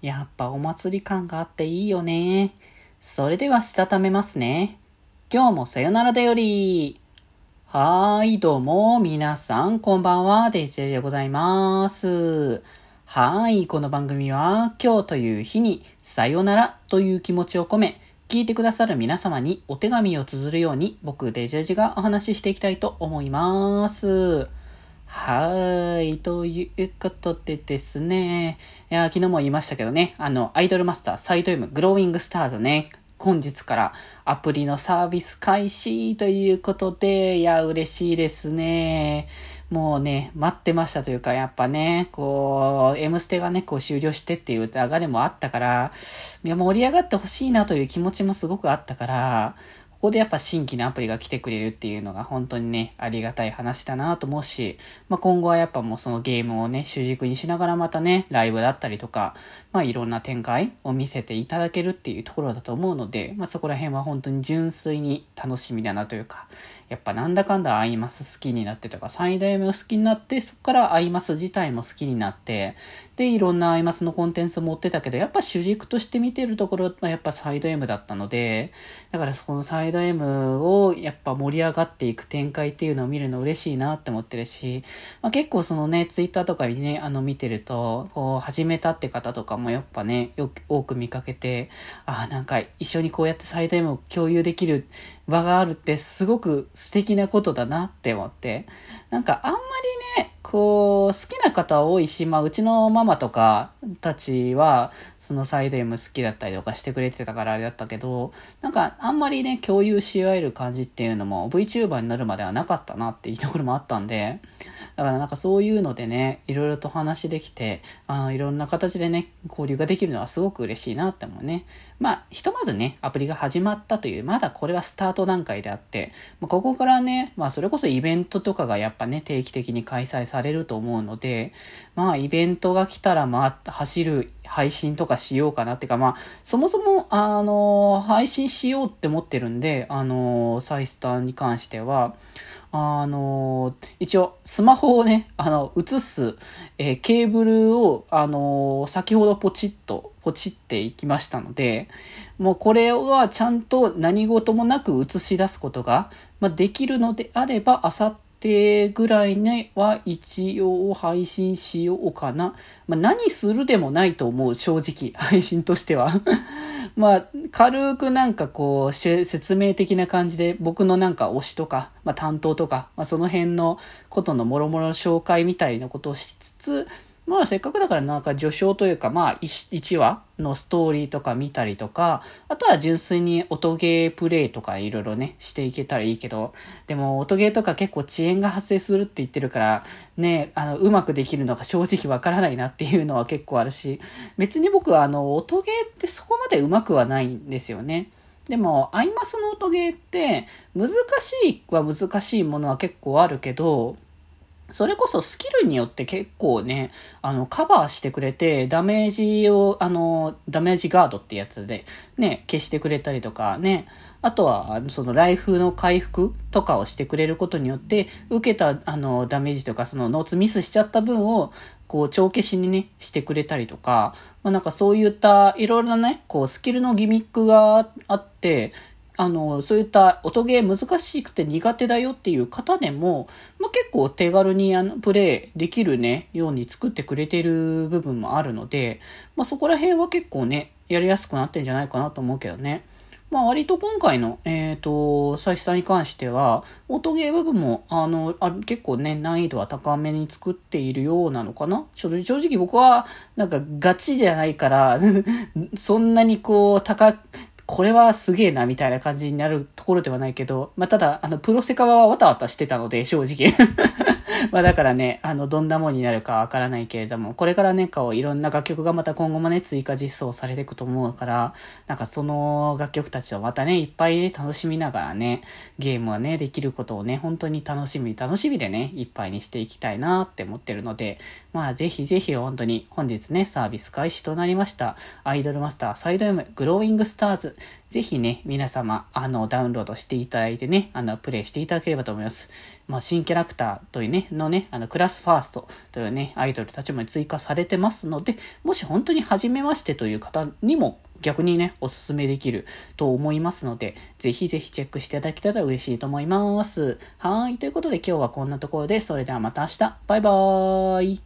やっぱお祭り感があっていいよね。それではしたためますね。今日もさよならだより。はーい、どうも、皆さん、こんばんは、デジェでございます。はーい、この番組は、今日という日に、さよならという気持ちを込め、聞いてくださる皆様にお手紙を綴るように、僕、デジェジがお話ししていきたいと思います。はーい。ということでですね。いや、昨日も言いましたけどね。あの、アイドルマスターサイド M グローイングスターズね。本日からアプリのサービス開始ということで、いや、嬉しいですね。もうね、待ってましたというか、やっぱね、こう、M ステがね、こう終了してっていう流れもあったから、いや、盛り上がってほしいなという気持ちもすごくあったから、ここでやっぱ新規のアプリが来てくれるっていうのが本当にね、ありがたい話だなと思うし、まあ、今後はやっぱもうそのゲームをね、主軸にしながらまたね、ライブだったりとか、まあいろんな展開を見せていただけるっていうところだと思うので、まあそこら辺は本当に純粋に楽しみだなというか、やっぱなんだかんだアイマス好きになってとか、最大目を好きになって、そこからアイマス自体も好きになって、で、いろんなアイマスのコンテンツ持ってたけど、やっぱ主軸として見てるところはやっぱサイド M だったので、だからそのサイド M をやっぱ盛り上がっていく展開っていうのを見るの嬉しいなって思ってるし、まあ、結構そのね、ツイッターとかにね、あの見てると、こう始めたって方とかもやっぱね、よく多く見かけて、ああ、なんか一緒にこうやってサイド M を共有できる場があるってすごく素敵なことだなって思って。なんかあんまりね、こう、好きな方多いし、まあうちのママとかたちは、そのサイド M 好きだったりとかしてくれてたからあれだったけど、なんかあんまりね、共有し合える感じっていうのも VTuber になるまではなかったなっていうところもあったんで、だからなんかそういうのでね、いろいろと話できて、あのいろんな形でね、交流ができるのはすごく嬉しいなって思うね。まあ、ひとまずね、アプリが始まったという、まだこれはスタート段階であって、まあ、ここからね、まあ、それこそイベントとかがやっぱね、定期的に開催されされると思うので、まあ、イベントが来たら、まあ、走る配信とかしようかなっていうか、まあ、そもそも、あの、配信しようって思ってるんで、あの、サイスターに関しては、あの、一応、スマホをね、あの、映す、えー、ケーブルを、あの、先ほどポチッと、ポチっていきましたので、もうこれはちゃんと何事もなく映し出すことが、まあ、できるのであれば、あさってぐらいには一応配信しようかな。まあ、何するでもないと思う、正直、配信としては。まあ、軽くなんかこう、説明的な感じで、僕のなんか推しとか、まあ担当とか、まあその辺のことのもろもろ紹介みたいなことをしつつ、まあせっかくだからなんか序章というかまあ1話のストーリーとか見たりとか、あとは純粋に音ゲープレイとかいろいろね、していけたらいいけど、でも音ゲーとか結構遅延が発生するって言ってるから、ね、あの、うまくできるのが正直わからないなっていうのは結構あるし、別に僕はあの、音ゲーってそこまでうまくはないんですよね。でも、アイマスの音ゲーって、難しいは難しいものは結構あるけど、それこそスキルによって結構ね、あの、カバーしてくれて、ダメージを、あの、ダメージガードってやつで、ね、消してくれたりとかね、あとは、その、ライフの回復とかをしてくれることによって、受けた、あの、ダメージとか、その、ノーツミスしちゃった分を、こう、帳消しにね、してくれたりとか、まあ、なんかそういった、いろいろなね、こう、スキルのギミックがあって、あの、そういった音ゲー難しくて苦手だよっていう方でも、まあ、結構手軽にあのプレイできるね、ように作ってくれてる部分もあるので、まあ、そこら辺は結構ね、やりやすくなってんじゃないかなと思うけどね。まあ割と今回の、えっ、ー、と、サイスさんに関しては、音ゲー部分も、あの、あ結構ね、難易度は高めに作っているようなのかな正直僕は、なんかガチじゃないから そんなにこう、高、これはすげえな、みたいな感じになるところではないけど、まあ、ただ、あの、プロセカはわたわたしてたので、正直。まあだからね、あの、どんなもんになるかわからないけれども、これからね、こう、いろんな楽曲がまた今後もね、追加実装されていくと思うから、なんかその楽曲たちをまたね、いっぱいね、楽しみながらね、ゲームはね、できることをね、本当に楽しみ、楽しみでね、いっぱいにしていきたいなって思ってるので、まあぜひぜひ本当に本日ね、サービス開始となりました、アイドルマスターサイド M グローイングスターズ、ぜひね、皆様、あの、ダウンロードしていただいてね、あの、プレイしていただければと思います。まあ、新キャラクターというねのね、あの、クラスファーストというね、アイドルたちも追加されてますので、もし本当に初めましてという方にも逆にね、おすすめできると思いますので、ぜひぜひチェックしていただけたら嬉しいと思います。はい。ということで今日はこんなところで、それではまた明日。バイバーイ。